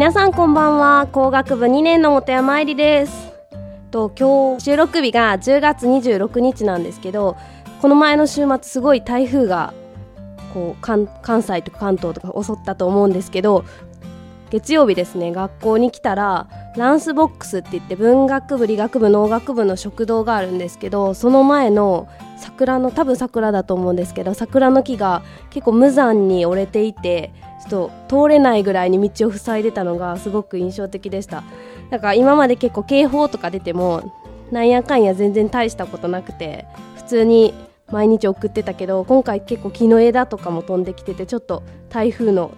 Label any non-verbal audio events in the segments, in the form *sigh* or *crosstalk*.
皆さんこんばんは。工学部2年の本山愛理です。と今日収録日が10月26日なんですけどこの前の週末すごい台風がこう関関西とか関東とか襲ったと思うんですけど月曜日ですね学校に来たらランスボックスって言って文学部理学部農学部の食堂があるんですけどその前の桜の多分桜だと思うんですけど桜の木が結構無残に折れていてちょっと通れないぐらいに道を塞いでたのがすごく印象的でした。なんか今まで結構警報とか出てもなんやかんや全然大したことなくて普通に毎日送ってたけど今回結構木の枝とかも飛んできててちょっと台風の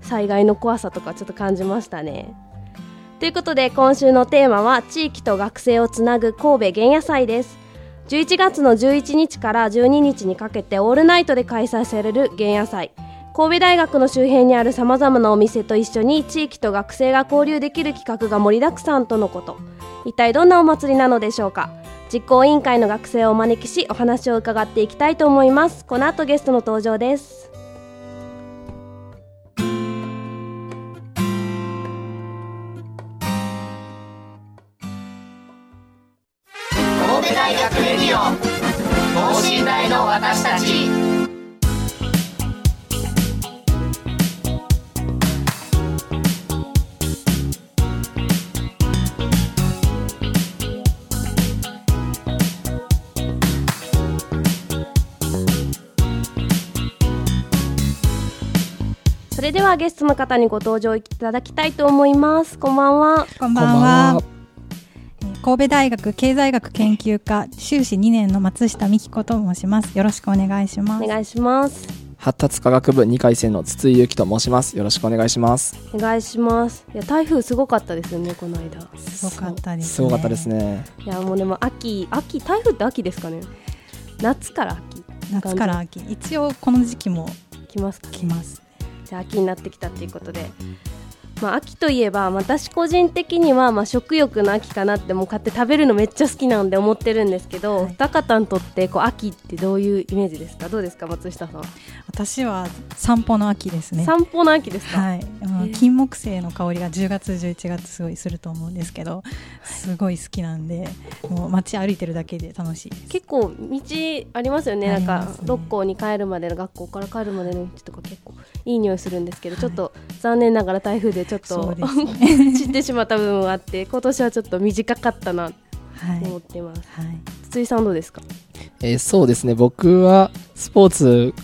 災害の怖さとかちょっと感じましたね。ということで今週のテーマは地域と学生をつなぐ神戸原野祭です。11月の11日から12日にかけてオールナイトで開催される原野祭。神戸大学の周辺にあるさまざまなお店と一緒に地域と学生が交流できる企画が盛りだくさんとのこと。一体どんなお祭りなのでしょうか。実行委員会の学生をお招きしお話を伺っていきたいと思います。この後ゲストの登場です。神戸大学レディオ等身大の私たち。それではゲストの方にご登場いただきたいと思いますこんばんはこんばんは。えー神戸大学経済学研究科修士2年の松下美希子と申します。よろしくお願いします。お願いします発達科学部2回生の筒井由紀と申します。よろしくお願いします。お願いしますいや台風すごかったですよねこの間すごかったですね。すごかったですね。いやもうでも秋秋台風って秋ですかね夏から秋夏から秋。一応この時期も来ますか来ます。じゃあ秋になってきたっていうことで、まあ、秋といえば私個人的にはまあ食欲の秋かなってもう買って食べるのめっちゃ好きなんで思ってるんですけど、はい。二方にとってこう秋ってどういうイメージですか？どうですか松下さん、私は散歩の秋ですね。散歩の秋ですか、はい、もう金木犀の香りが10月11月すごいすると思うんですけど、すごい好きなんで、もう街歩いてるだけで楽しい。結構道ありますよね？あなんか六甲に帰るまでの学校から帰るまでの道とか結構いい匂いするんですけど、ちょっと残念ながら台風でちょっとね。散ってしまった部分はあって今年はちょっと短かったなとはい。思ってます、はい。筒井さんどうですか？えーそうですね。僕はスポーツ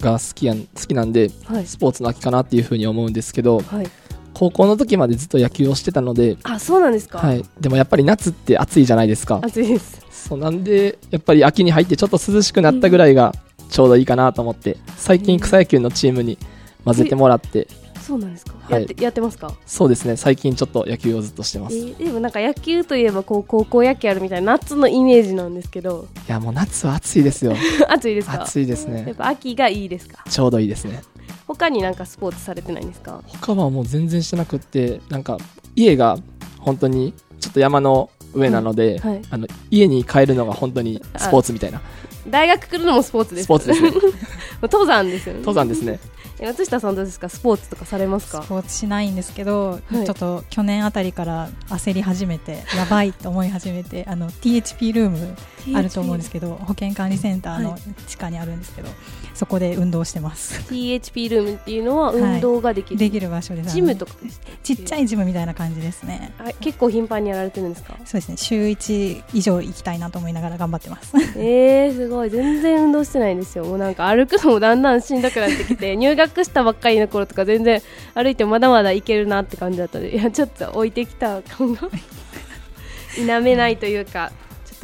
が好きやん好きなんで、はいスポーツの秋かなっていうふうに思うんですけど、はい高校の時までずっと野球をしてたので、あそうなんですか、はい。でもやっぱり夏って暑いじゃないですか。暑いですそうなんで、やっぱり秋に入ってちょっと涼しくなったぐらいがちょうどいいかなと思って、最近草野球のチームに混ぜてもらって、そうなんですか、はい。やってやってますか？そうですね。最近ちょっと野球をずっとしてます。いえーでもなんか野球といえばこう高校野球あるみたいな夏のイメージなんですけど。や、もう夏は暑いですよ。*laughs* 暑いですか？暑いですね。やっ。ぱ秋がいいですか？ちょうどいいですね。他になんかスポーツされてないんですか？他はもう全然してなくってなんか家が本当にちょっと山の上なので、はい。あの家に帰るのが本当にスポーツみたいな。大学来るのもスポーツです。スポーツですね。*laughs* 登山ですよね。登山ですね。え松下さんどうですか？スポーツとかされますか？スポーツしないんですけど、はい。ちょっと去年あたりから焦り始めて *laughs* やばいと思い始めてあの THP ルームあると思うんですけど保健管理センターのはい。地下にあるんですけど、そこで運動してます。THP ルームっていうのは運動ができる、できる場所です。ジムとかですちっちゃいジムみたいな感じですね。あ結構頻繁にやられてるんですか？そうですね。週1以上行きたいなと思いながら頑張ってます。えー、すごい。全然運動してないんですよ。もうなんか歩くのもだんだんしんどくなってきて *laughs* 入学したばっかりの頃とか全然歩いてもまだまだいけるなって感じだったのでいやちょっと置いてきた感が *laughs* 否めないというか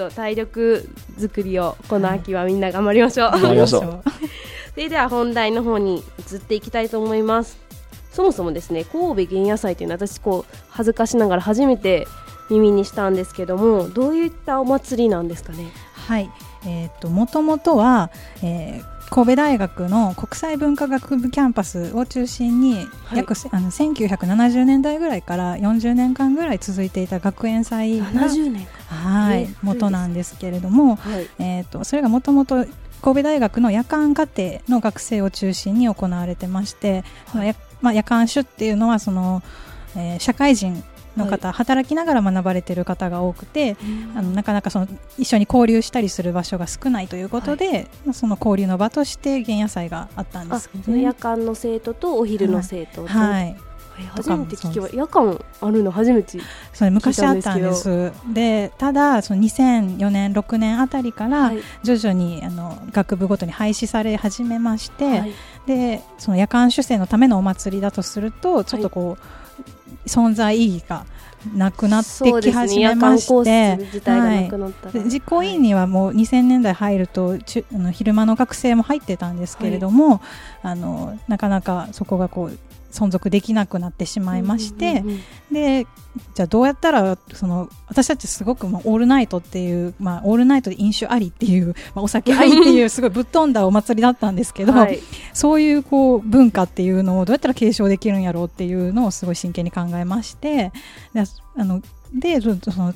ちょっと体力作りをこの秋はみんな頑張りましょう、頑張りましょう。*laughs* それでは本題の方に移っていきたいと思います。そもそもですね神戸原野祭というのは私こう恥ずかしながら初めて耳にしたんですけどもどういったお祭りなんですかね？はい。えー、ともともとは、えー神戸大学の国際文化学部キャンパスを中心に、はい。約せあの1970年代ぐらいから40年間ぐらい続いていた学園祭が70年はいえー元なんですけれども、はい。えー、とそれがもともと神戸大学の夜間課程の学生を中心に行われてまして、そのやまあ、夜間種っていうのはその、えー社会人の方、働きながら学ばれている方が多くて、あのなかなかその一緒に交流したりする場所が少ないということで、まあその交流の場として原野祭があったんであすけどね。夜。間の生徒とお昼の生徒と、はい、え初めて聞きま夜間あるの初めてそれ昔あったんです。でただその2004年6年あたりからはい。徐々にあの学部ごとに廃止され始めまして、はい。でその夜間主生のためのお祭りだとするとちょっとこう、存在意義がなくなってき始めまコして、実行委員にはもう2000年代入るとあの昼間の学生も入ってたんですけれども、あのなかなかそこがこう存続できなくなってしまいまして、でじゃあどうやったらその私たちすごく、まあ、オールナイトっていう、まあ、オールナイトで飲酒ありっていう、まあ、お酒ありっていう *laughs* すごいぶっ飛んだお祭りだったんですけど、はい。そういうこう文化っていうのをどうやったら継承できるんやろうっていうのをすごい真剣に考えましてであのでそその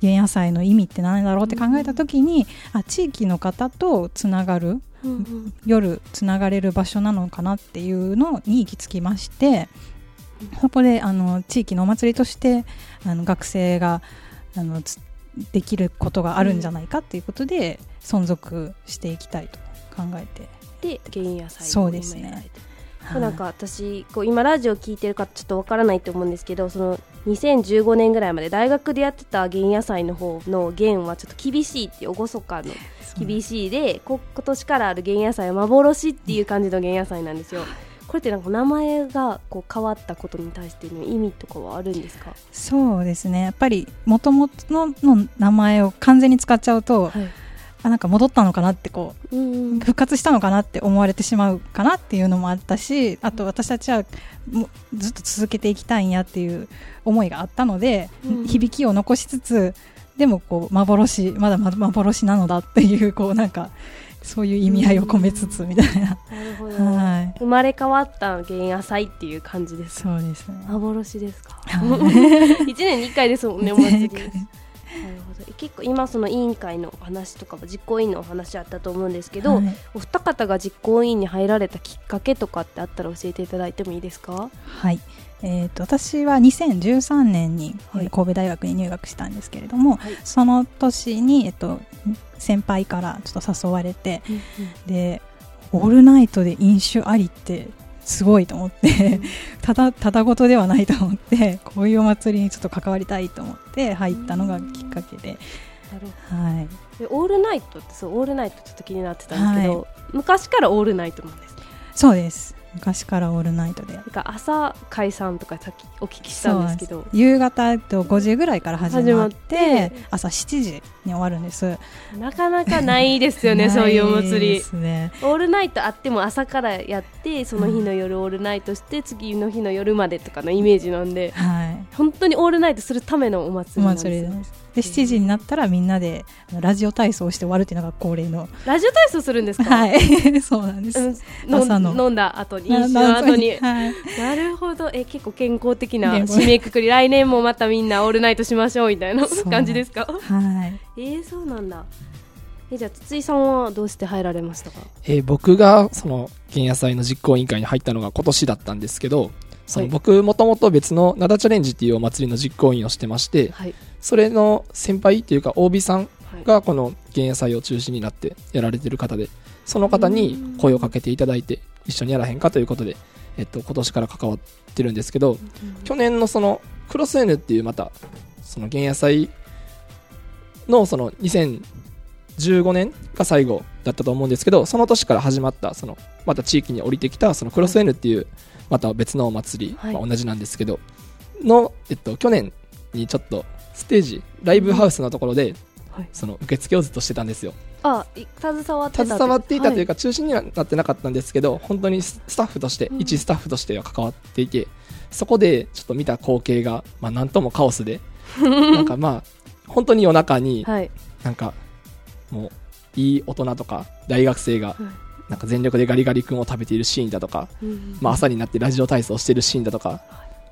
原野祭の意味って何だろうって考えた時に、あ地域の方とつながるうんうん夜つながれる場所なのかなっていうのに行き着きましてそこであの地域のお祭りとしてあの学生があのつできることがあるんじゃないかっていうことで存続していきたいと考えて、で原野祭をそうですね。今やられてはい。なんか私こう今ラジオ聞いてる方ちょっとわからないと思うんですけどその2015年ぐらいまで大学でやってた原野祭の方の弦はちょっと厳しいっていう厳かの厳しいでこ今年からある原野祭は幻っていう感じの原野祭なんですよ。これってなんか名前がこう変わったことに対しての意味とかはあるんですか、そうですね。やっぱりもともとの名前を完全に使っちゃうと、はいあなんか戻ったのかなってこううんうん。復活したのかなって思われてしまうかなっていうのもあったしあと私たちはもうずっと続けていきたいんやっていう思いがあったので、うん。響きを残しつつでもこう幻まだまだ幻なのだっていうこうなんかそういう意味合いを込めつつみたいな、はい。生まれ変わった原野祭っていう感じですそうですね。幻ですか？は *laughs* 一年に一回ですもんねお祭り。一年に一回なるほど。結構今その委員会のお話とか実行委員のお話あったと思うんですけど、はい。お二方が実行委員に入られたきっかけとかってあったら教えていただいてもいいですか？はい。えー、と私は2013年に、神戸大学に入学したんですけれども、はい。その年に、えっと、先輩からちょっと誘われてでオールナイトで飲酒ありってすごいと思ってただただごとではないと思ってこういうお祭りにちょっと関わりたいと思って入ったのがきっかけで、はい、オールナイトってそうオールナイトちょっと気になってたんですけど、昔からオールナイトなんですそうです昔からオールナイトで。なんか朝解散とかさっきお聞きしたんですけど。夕方と5時ぐらいから始まって朝7時に終わるんです。なかなかないですよね *laughs* そういうお祭り。ね。オールナイトあっても朝からやってその日の夜オールナイトして次の日の夜までとかのイメージなんではい。本当にオールナイトするためのお祭おりなんですよ。祭りですで7時になったらみんなでラジオ体操をして終わるっていうのが恒例の。ラジオ体操するんですか、はい。*laughs* そうなんです、うん。飲ん朝の。飲んだ後に飲酒の後に。はい。なるほど。え結構健康的な締めくくり。来年もまたみんなオールナイトしましょうみたいな感じですか？はい。えー、そうなんだ。えじゃあ筒井さんはどうして入られましたか？えー僕がその原野祭の実行委員会に入ったのが今年だったんですけどそのはい。僕もともと別の灘チャレンジっていうお祭りの実行委員をしてましてはい。それの先輩っていうか OB さんはい。がこの原野祭を中心になってやられてる方でその方に声をかけていただいて一緒にやらへんかということで、えっと、今年から関わってるんですけど去年のそのクロス N っていうまたその原野祭のその2015年が最後だったと思うんですけどその年から始まったそのまた地域に降りてきたそのクロス N っていうまた別のお祭り、はい。まあ、同じなんですけどの、えっと、去年にちょっとステージライブハウスのところで、はい。その受付をずっとしてたんですよ。あい携わってた携わっていたというか、か中心にはなってなかったんですけど本当にススタッフとしてうん。一スタッフとしては関わっていてそこでちょっと見た光景がまあなんともカオスで *laughs* なんかまあ本当に夜中にはいはい。なんかもういい大人とか大学生がはいなんか全力でガリガリ君を食べているシーンだとかうんまあ、朝になってラジオ体操してるシーンだとか、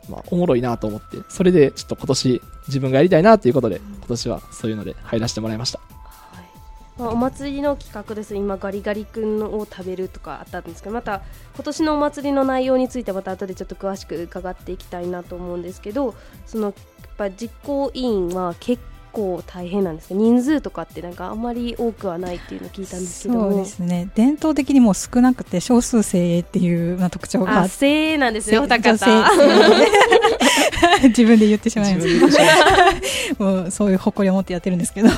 まあ、おもろいなと思ってそれでちょっと今年自分がやりたいなということで今年はそういうので入らせてもらいました。はい。まあ、お祭りの企画です。今ガリガリ君を食べるとかあったんですけどまた今年のお祭りの内容についてまた後でちょっと詳しく伺っていきたいなと思うんですけどそのやっぱ実行委員は結構大変なんですか人数とかってなんかあんまり多くはないっていうのを聞いたんですけども。そうですね。伝統的にもう少なくて少数精鋭っていうまあ特徴があ精鋭なんですね。お高さ *laughs* 自分で言ってしまいますで言ってしまい *laughs* もうそういう誇りを持ってやってるんですけど。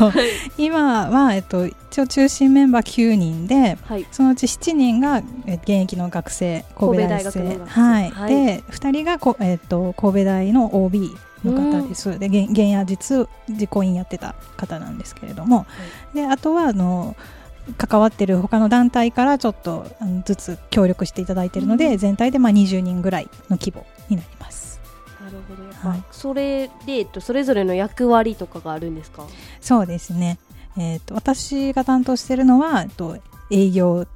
今は、えっと、一応中心メンバー9人ではい。そのうち7人がえ現役の学生神戸大学生。はい、はい。で2人がこ、えっと、神戸大の OB の方です、で現現夜実実行委員やってた方なんですけれども、であとはあの関わってる他の団体からちょっとあのずつ協力していただいているので、うん。全体でまあ20人ぐらいの規模になります。なるほど。やっぱ、はいそれで、えっと、それぞれの役割とかがあるんですか？そうですね、えー、と私が担当しているのは、えっと、営業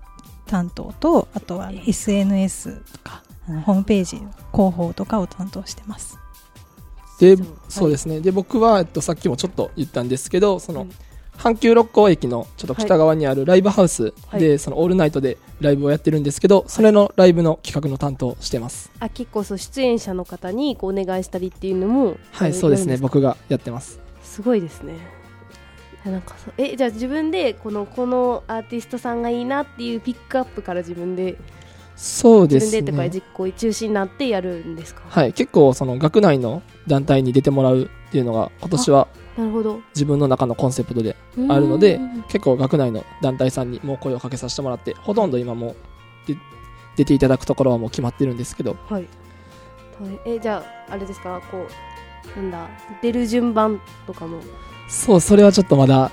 担当とあとは SNS とかホームページ広報とかを担当してますでそうですね。で僕は、えっと、さっきもちょっと言ったんですけどその、うん。阪急六甲駅のちょっと北側にあるライブハウスで、はい。そのオールナイトでライブをやってるんですけどそれのライブの企画の担当をしてます。あ結構そう出演者の方にこうお願いしたりっていうのもはいそうですね。僕がやってます。すごいですね。なんかそうえじゃあ自分でこのこのアーティストさんがいいなっていうピックアップから自分でそうです自分でとかね実行中心になってやるんですか？はい結構その学内の団体に出てもらうっていうのが今年はなるほど。自分の中のコンセプトであるのでうん結構学内の団体さんにもう声をかけさせてもらってほとんど今もうで出ていただくところはもう決まってるんですけど。はい。はい。えじゃああれですか？こうなんだ出る順番とかも？そうそれはちょっとまだ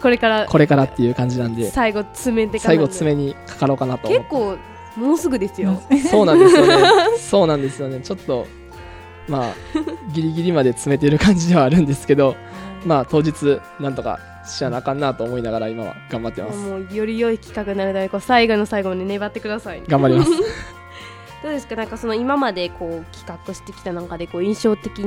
これから？これからっていう感じなんで最後詰めて最後詰めにかかろうかなと結構もうすぐですよ、そうなんですよね。*laughs* そうなんですよね。ちょっとまあギリギリまで詰めてる感じではあるんですけどまあ当日なんとかしやなあかんなと思いながら今は頑張ってます。もうより良い企画になるためこう最後の最後まで粘ってくださいね。頑張ります。*laughs* どうですか？なんかその今までこう企画してきた中でこう印象的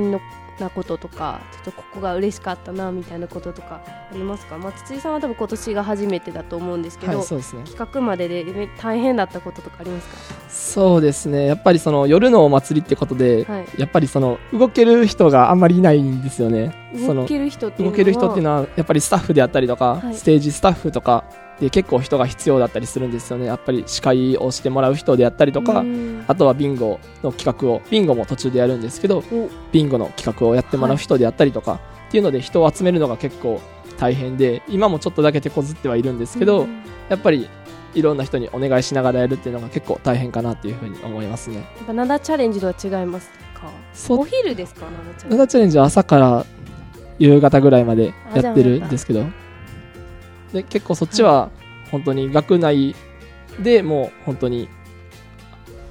なこととかちょっとここが嬉しかったなみたいなこととかありますか、まあ、筒井さんは多分今年が初めてだと思うんですけど、はいそうですね。企画までで、ね、大変だったこととかありますそうですね。やっぱりその夜のお祭りってことで、か、はい、やっぱりその動ける人があんまりいないんですよね。その動ける人っていうのは動ける人っていうのはやっぱりスタッフであったりとか、はい。ステージスタッフとかで結構人が必要だったりするんですよね。やっぱり司会をしてもらう人であったりとか、うん。あとはビンゴの企画をビンゴも途中でやるんですけどお。ビンゴの企画をやってもらう人であったりとか、っていうので人を集めるのが結構大変で今もちょっとだけ手こずってはいるんですけど、うん。やっぱりいろんな人にお願いしながらやるっていうのが結構大変かなっていうふうに思いますね。やっぱ灘チャレンジとは違いますか？そお昼ですか？灘チャレンジ。灘チャレンジは朝から夕方ぐらいまでやってるんですけどで結構そっちは本当に学内でもう本当に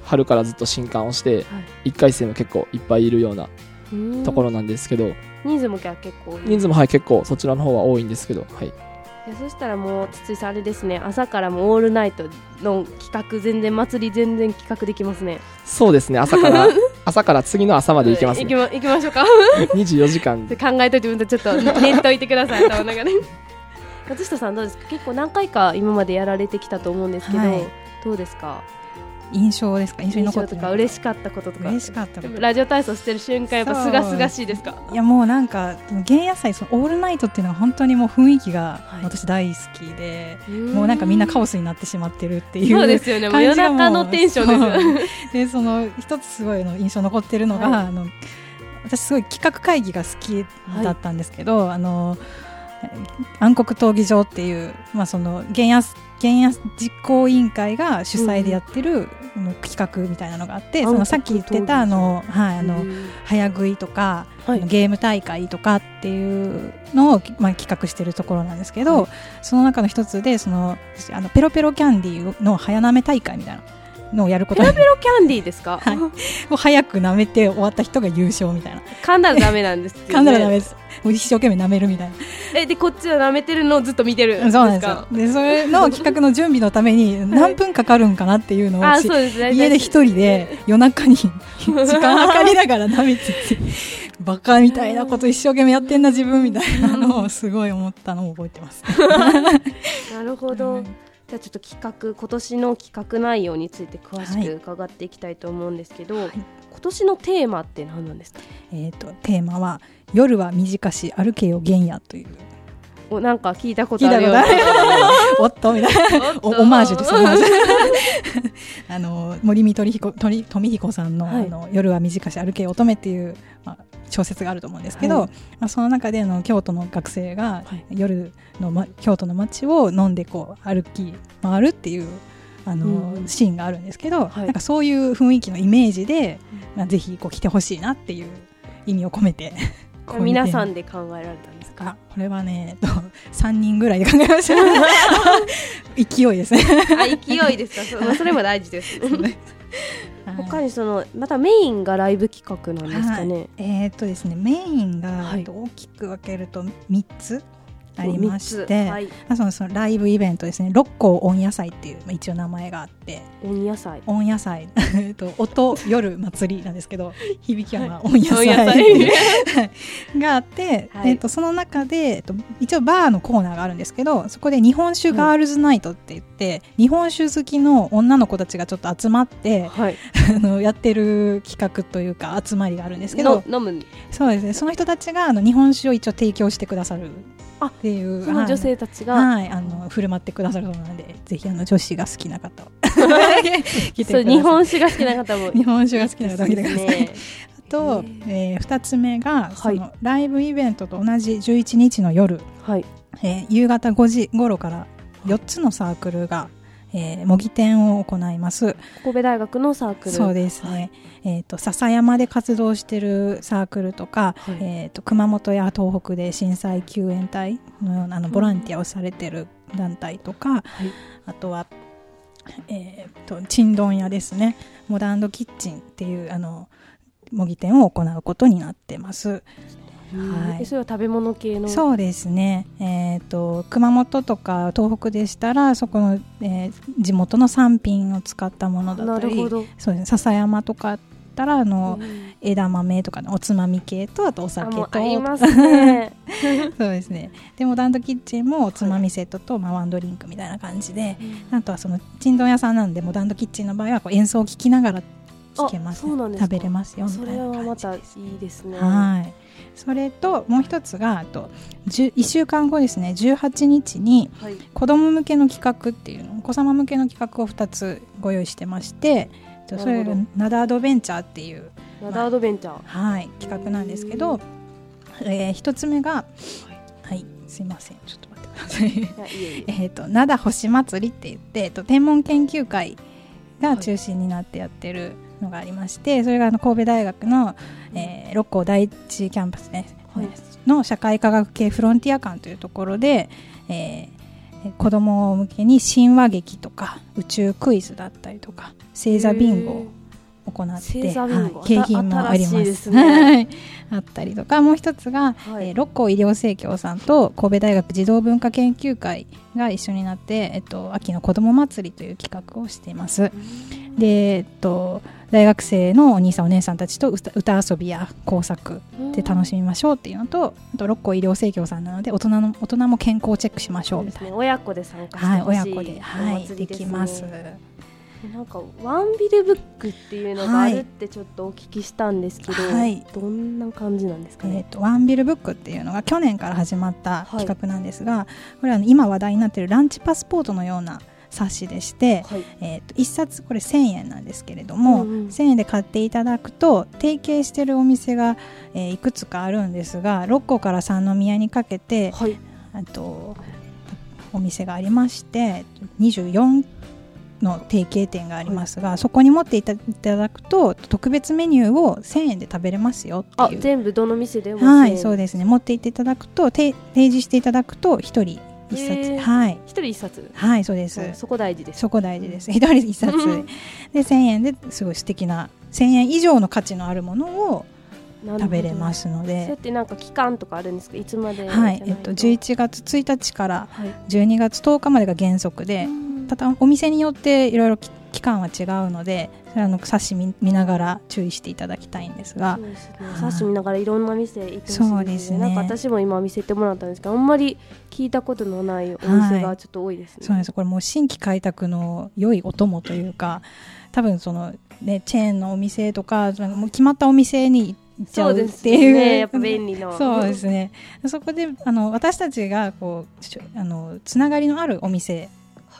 春からずっと新刊をしてはい。1回生も結構いっぱいいるようなうん。ところなんですけど人数も結構人数もはい結構そちらの方は多いんですけどはい。いやそしたらもう筒井さんあれですね。朝からもうオールナイトの企画全然祭り全然企画できますね。そうですね。朝から *laughs* 朝から次の朝まで行けますね。行きま行きましょうか。*laughs* 24時間。で考えといてちょっと寝っといてください頭の中で松下さんどうですか？結構何回か今までやられてきたと思うんですけど、はい。どうですか？印象ですか？印象に残ってる。か嬉しかったこととか。嬉しかったラジオ体操してる瞬間やっぱすがすがしいですか？いやもうなんか原野菜そのオールナイトっていうのは本当にもう雰囲気がはい。私大好きで、もうなんかみんなカオスになってしまってるっていうそうですよね。もう夜中のテンションです *laughs* でその一つすごいの印象残ってるのが、はい。あの私すごい企画会議が好きだったんですけど、あの *laughs* 暗黒闘技場っていう、まあ、その原野原原野実行委員会が主催でやってる、企画みたいなのがあって、あそのさっき言ってたあの、はい、あのうん早食いとか、はい。ゲーム大会とかっていうのを、まあ、企画してるところなんですけど、はい。その中の一つでそのあのペロペロキャンディーの早舐め大会みたいなのをやることにペロキャンディーですか、はい。を早く舐めて終わった人が優勝みたいな。噛んだらダメなんですよね。噛んだらダメですもう一生懸命舐めるみたいな。えでこっちは舐めてるのをずっと見てるんそうなんですかですよ。でそれの企画の準備のために何分かかるんかなっていうのをしあそうですね。家で一人で夜中に *laughs* 時間計りながら舐めてて *laughs* バカみたいなこと一生懸命やってんな自分みたいなのをすごい思ったのを覚えてます。*laughs* なるほど、うんじゃあちょっと企画今年の企画内容について詳しはい。く伺っていきたいと思うんですけど、い今年のテーマって何なんですか？えっとテーマは夜は短し歩けよ原野という。おなんか聞いたことあるよ *laughs* おっとみたいな。おオマージュです *laughs* あの森見鳥彦鳥富彦さんの,、はい。あの夜は短し歩けよ乙女っていう、まあ、小説があると思うんですけど、はい。まあ、その中であの京都の学生がはい。夜の、ま、京都の街を飲んでこう歩き回るっていうあの、うんシーンがあるんですけど、はい。なんかそういう雰囲気のイメージで、まあ、ぜひこう来てほしいなっていう意味を込めて *laughs* 皆さんで考えられたんですか？あこれはね、えっと、3人ぐらいで考えました。*laughs* *laughs* 勢いですね。あ勢いですか？そまあそれも大事です。他にそのまたメインがライブ企画なんですかね、えーっとですね、メインが、大きく分けると3つありまし三て、つはい、まあそのそのライブイベントですね、六甲温野祭っていう、まあ、一応名前があって、温野菜。温野祭、*laughs* えっと音、夜祭りなんですけど、響きはまあ温野温野祭菜。*laughs* があって、はい。えっとその中で、えっと一応バーのコーナーがあるんですけどそこで日本酒ガールズナイトって言って、日本酒好きの女の子たちがちょっと集まってはい。*laughs* あのやってる企画というか集まりがあるんですけどの飲む。そうですね。その人たちがあの日本酒を一応提供してくださるあっていうその女性たちが、はい、はいあの振る舞ってくださるそうなのでぜひあの女子が好きな方は *laughs* 来てください。そう日本酒が好きな方も。日本酒が好きな方は来てください、ね。あと、えー、2つ目が、い。そのライブイベントと同じ11日の夜、はい。えー夕方5時頃から4つのサークルが、えー模擬店を行います。神戸大学のサークル。そうですね、えー、と笹山で活動してるサークルとか、はい。えー、と熊本や東北で震災救援隊のようなあのボランティアをされてる団体とか、はい。あとは、えー、とちんどん屋ですね。モダンドキッチンっていうあの模擬店を行うことになってます。うんはい。えそれは食べ物系の？そうですね、えー、と熊本とか東北でしたらそこの、えー地元の産品を使ったものだったりなるほど、そうです。ね笹山とかだったらあの、うん。枝豆とかのおつまみ系とあとおあ酒と。もう合いますね。*laughs* そうですね。でもダンドキッチンもおつまみセットと、まあ、ワンドリンクみたいな感じであとはそのちんどん屋さんなんでモダンドキッチンの場合はこう演奏を聴きながら聴けます,、あそうなんですか。食べれますよみたそれいなはまたい感じですいですね。はい。それともう一つがあと1週間後ですね。18日にはい。子供向けの企画っていうのお子様向けの企画を2つご用意してましてそれがナダアドベンチャーっていう、ナダアドベンチャー。はい、企画なんですけど、え1つ目がはいすいません。ちょっと待ってください。いえっ *laughs* と灘星祭りって言って、えっと、天文研究会が中心になってやってるのがありまして、それがあの神戸大学の、えー六甲第一キャンパスね、はい。の社会科学系フロンティア館というところで、えー子供向けに神話劇とか宇宙クイズだったりとか星座ビンゴを行ってはい景品もありますはい *laughs* あったりとかもう一つが、はいえー六甲医療生協さんと神戸大学児童文化研究会が一緒になって、えっと、秋の子ども祭りという企画をしています。で、えっと、大学生のお兄さんお姉さんたちと歌歌遊びや工作で楽しみましょうっていうのとあと六甲医療生協さんなので大人の大人も健康をチェックしましょうみたいな。親子で参加してはい、ほしい親子で、はい、できます。なんかワンビルブックっていうのがあるってちょっとお聞きしたんですけど、はい。どんな感じなんですかえー、ね。とワンビルブックっていうのが去年から始まった企画なんですが、これは今話題になっているランチパスポートのような冊子でして、はい、えー、と1冊これ1000円なんですけれども、うんうん。1000円で買っていただくと提携しているお店が、えーいくつかあるんですが6個から三宮にかけてはい、あとお店がありまして24の提携店がありますが、そこに持っていたいただくと特別メニューを1000円で食べれますよあっていう。全部どの店でもはいそうでですね。持っていっていただくとて提示していただくと1人1冊、はい。一人一冊。はいそうです、うんそこ大事です。そこ大事です。一人一冊。で1000円ですごい素敵な1000円以上の価値のあるものを食べれますすのそれっでてなんか期間とかあるんですか？いつまではい。えっと。じゃない11月1日からはい。12月10日までが原則でうんただお店によっていろいろき期間は違うのでそれはあの冊子見見ながら注意していただきたいんですが。そうですね。はい冊子見ながらいろんな店行ってほしいそうですね。なんか私も今見せてもらったんですけどあんまり聞いたことのないお店がちょっと多いですね、そうなんです。これもう新規開拓の良いお供というか多分そのねチェーンのお店とかもう決まったお店に行っちゃうっそうですていうね。やっぱ便利な。そうですね。そこであの私たちがこうあのつながりのあるお店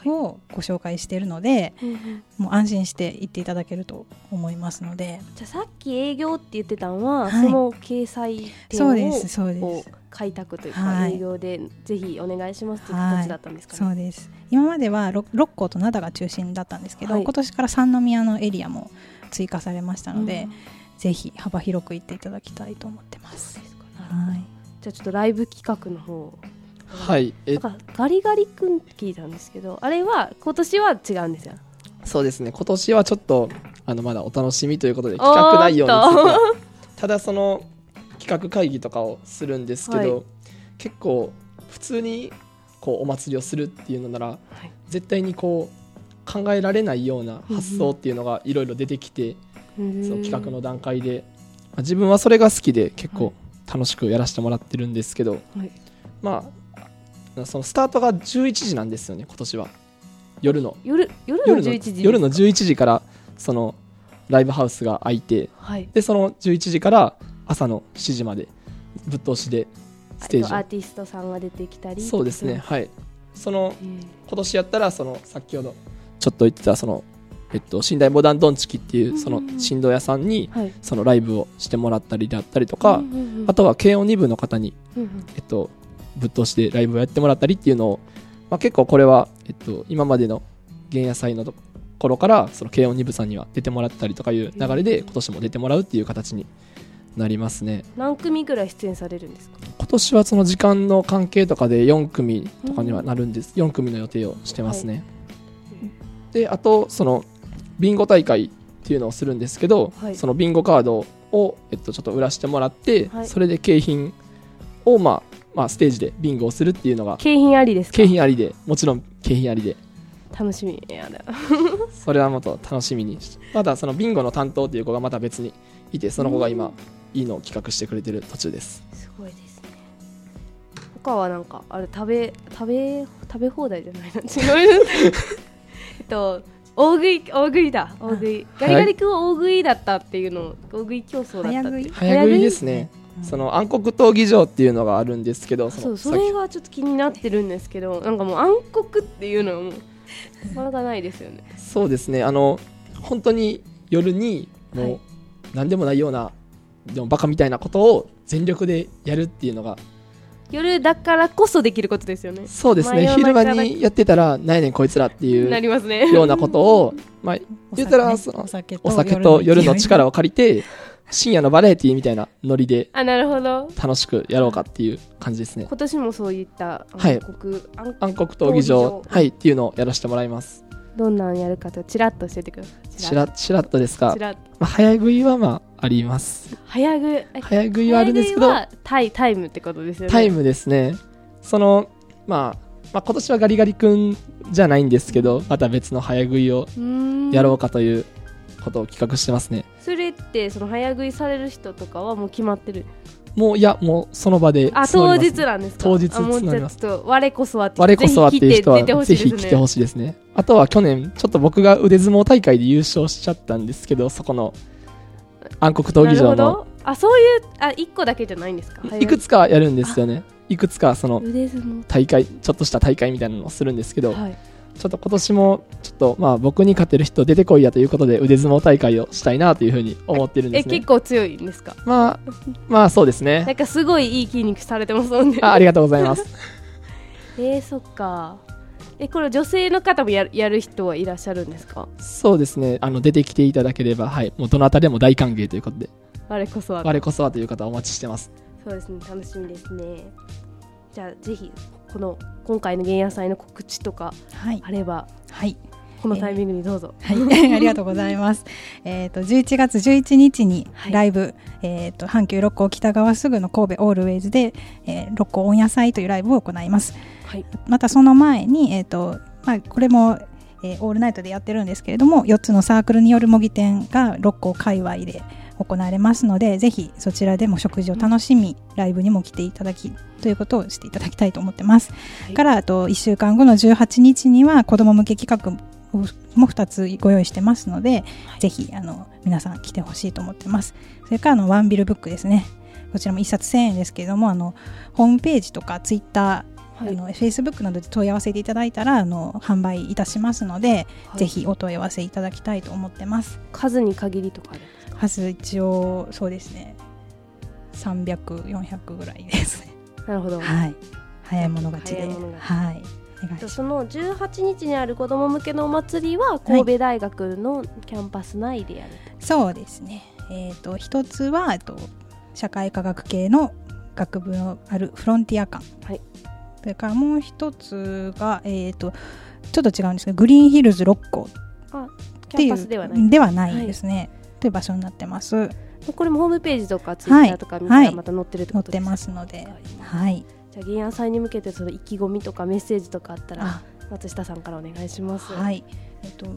をご紹介しているので、うんうん。もう安心して行っていただけると思いますので。じゃあさっき営業って言ってたのは、はい。その掲載店を開拓というか、はい。営業でぜひお願いしますというはい。形だったんですかね、そうです。今まではろ六甲と灘が中心だったんですけど、はい。今年から三宮のエリアも追加されましたので、うん。ぜひ幅広く行っていただきたいと思ってます。はい。じゃあちょっとライブ企画の方はいえなんかガリガリ君って聞いたんですけどあれは今年は違うんですよ。そうですね。今年はちょっとあのまだお楽しみということで企画内容につただその企画会議とかをするんですけど、はい。結構普通にこうお祭りをするっていうのならはい。絶対にこう考えられないような発想っていうのがいろいろ出てきて、その企画の段階で、まあ自分はそれが好きで結構楽しくやらせてもらってるんですけど、はい。まあそのスタートが11時なんですよね今年は。夜の。夜夜の夜の11時夜の11時からそのライブハウスが開いてはい。でその11時から朝の7時までぶっ通しでステージを。アーティストさんが出てきたりそうですねはい。そのうん今年やったらその先ほどちょっと言ってたそのえっと寝台モダンドンチキっていうその振動屋さんにはい。そのライブをしてもらったりであったりとか、あとは軽音2部の方にえっとぶっ通しでライブをやってもらったりっていうのを、まあ、結構これはえっと今までの原野祭のところからその軽音2部さんには出てもらったりとかいう流れで今年も出てもらうっていう形になりますね。何組ぐらい出演されるんですか今年はその時間の関係とかで4組とかにはなるんです、4組の予定をしてますね、であとそのビンゴ大会っていうのをするんですけど、はい。そのビンゴカードを、えっと、ちょっと売らしてもらって、はい。それで景品を、まあ、まあステージでビンゴをするっていうのが景品ありですか？景品ありでもちろん景品ありで。楽しみ。やだ *laughs* それはもっと楽しみにしまだそのビンゴの担当っていう子がまた別にいてその子が今いいのを企画してくれてる途中です。すごいですね。他はなんかあれ食べ食べ食べ放題じゃないな。違う。*laughs* えっと大食い大食いだ。大食い。ガリガリ君は大食いだったっていうの大食い競争だったっていう。早食いですねその暗黒闘技場っていうのがあるんですけどそうのそれがちょっと気になってるんですけどなんかもう暗黒っていうのはもうなかないですよね。そうですね。あの本当に夜にもはい。う何でもないような、でもバカみたいなことを全力でやるっていうのが夜だからこそできることですよね。そうですね。昼間にやってたら何やねんこいつらっていうなりますね。ようなことを、まあ、言ったらそのお酒お酒と夜の力をを借りて深夜のバラエティーみたいなノリであなるほど。楽しくやろうかっていう感じですね。今年もそういったはい。暗黒、暗暗黒闘技場はいっていうのをやらせてもらいます。どんなんやるかとちらっと教えてください。しらしらっとですか？まあ、早食いはまああります。早食いえ早食いはあるんですけどタイタイムってことですよね。タイムですね。その、まあ、まあ今年はガリガリ君じゃないんですけどまた別の早食いをやろうかということを企画してますね。それってその早食いされる人とかはもう決まってる？もういやもうその場であ当日なんですか？当日募ります。と我こそはって我こそはっていう人はぜひ来てほしいですね。ね。あとは去年ちょっと僕が腕相撲大会で優勝しちゃったんですけどそこの暗黒闘技場のあそういうあ一個だけじゃないんですか？い。くつかやるんですよね。いくつかその腕相撲。大会ちょっとした大会みたいなのをするんですけど、はいちょっと今年もちょっとまあ僕に勝てる人出てこいやということで腕相撲大会をしたいなというふうに思ってるんでえすね。結構強いんですかまあまあそうですなねんかすごいいい筋肉されてますもんね。あありがとうございます。*laughs* えー、そっか。えこれ女性の方もややる人はいらっしゃるんですか？そうですね。あの出てきていただければはい。もうどなたでも大歓迎ということで。我こそは。我こそはという方お待ちしてます。そうですね。楽しみですね。じゃあぜひこの今回の原野祭の告知とかはい。あればはい。このタイミングにどうぞ、はい、*laughs* ありがとうございます。*laughs* えっ、と11月11日にはい。ライブ、えっ、と阪急六甲北側すぐの神戸オールウェイズで、えー、六甲温野菜というライブを行います。はい。またその前にえっ、とまあこれも、えーオールナイトでやってるんですけれども、4つのサークルによる模擬店が六甲界隈で行われますので、ぜひそちらでも食事を楽しみ、ライブにも来ていただきということをしていただきたいと思ってます。はい。からあと1週間後の18日には子ども向け企画も2つご用意してますので、ぜひあの皆さん来てほしいと思ってます。それからあのワンビルブックですね。こちらも1冊1000円ですけれどもあのホームページとかツイッターはい。あの Facebook などで問い合わせていただいたらあの販売いたしますので、はい。ぜひお問い合わせいただきたいと思ってます。数に限りとかある。んですか数一応そうですね。300400ぐらいですね。なるほど、はい。早い者勝ちで。はい。その18日にある子ども向けのお祭りは神戸大学のキャンパス内でやると、そうですね。えっ、と一つはえっと社会科学系の学部のあるフロンティア館。はい。それからもう一つがえっ、とちょっと違うんですけどグリーンヒルズ六甲あキャンっていうパスではない。ではないですね。という場所になってます。これもホームページとかツイッターとか見たらまた載ってるってことですか、載ってますので、はい。じゃあ原野祭に向けてその意気込みとかメッセージとかあったらあ松下さんからお願いしますはい。えっ、と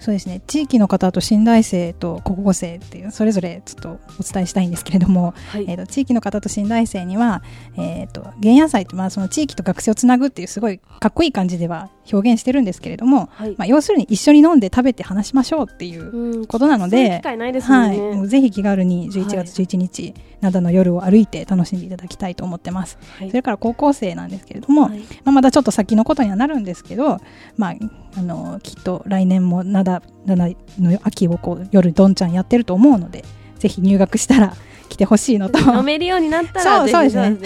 そうですね。地域の方と新大生と高校生っていうそれぞれちょっとお伝えしたいんですけれども、はい。えー、と地域の方と新大生には、えー、と原野祭って、まあ、その地域と学生をつなぐっていうすごいかっこいい感じでは表現してるんですけれども、はい。まあ、要するに一緒に飲んで食べて話しましょうっていううんことなので機、会ないですもんはい、ね、もうぜひ気軽に11月11日、灘の夜を歩いて楽しんでいただきたいと思ってます。はい。それから高校生なんですけれども、はい。まあ、まだちょっと先のことにはなるんですけど、まあ、あのきっと来年も灘灘の秋をこう夜どんちゃんやってると思うのでぜひ入学したら来てほしいのと。*laughs* 飲めるようになったらそうですね。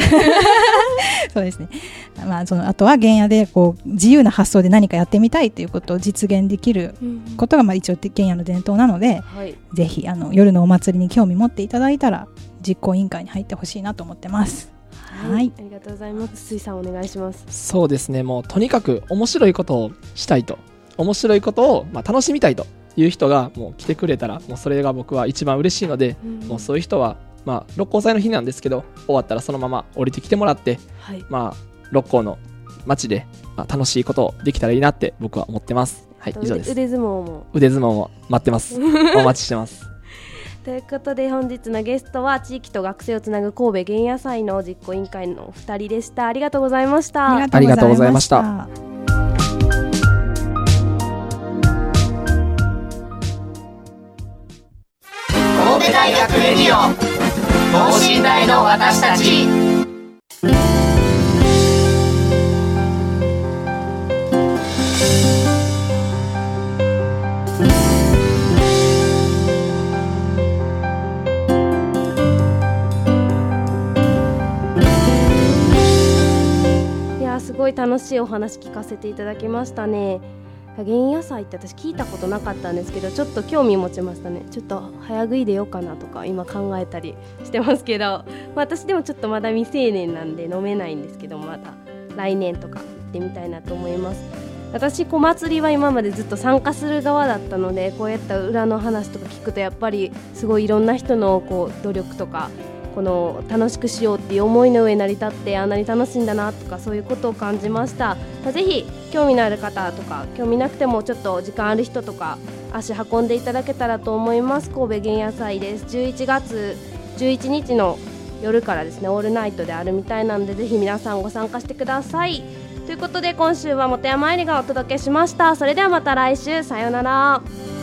そうですね、*laughs* まあ、そのあとは原野でこう自由な発想で何かやってみたいということを実現できるうんことがまあ一応原野の伝統なのではい。ぜひあの夜のお祭りに興味持っていただいたら実行委員会に入ってほしいなと思ってます。はい。ありがとうございます。水さんお願いします。そうですね。もうとにかく面白いことをしたいと。面白いことを、まあ、楽しみたいという人がもう来てくれたらもうそれが僕は一番嬉しいので、もうそういう人は、まあ、六甲祭の日なんですけど終わったらそのまま降りてきてもらって、はい。まあ、六甲の街で、まあ、楽しいことをできたらいいなって僕は思ってます。はい以上です。腕腕相撲も。腕相撲も待ってます。*laughs* お待ちしてますということで本日のゲストは地域と学生をつなぐ神戸原野祭の実行委員会のお二人でした。ありがとうございました。ありがとうございました。神戸大学レディオ等身大の私たち楽しいお話聞かせていただきましたね。原野菜って私聞いたことなかったんですけどちょっと興味持ちましたね。ちょっと早食いでようかなとか今考えたりしてますけど、まあ私でもちょっとまだ未成年なんで飲めないんですけどまた来年とか行ってみたいなと思います。私小祭りは今までずっと参加する側だったのでこうやった裏の話とか聞くとやっぱりすごいいろんな人のこう努力とかこの楽しくしようっていう思いの上成り立ってあんなに楽しいんだなとかそういうことを感じました、まあぜひ興味のある方とか興味なくてもちょっと時間ある人とか足運んでいただけたらと思います。神戸原野祭です。11月11日の夜からですねオールナイトであるみたいなのでぜひ皆さんご参加してください。ということで今週は本山愛理がお届けしました。それではまた来週。さようなら。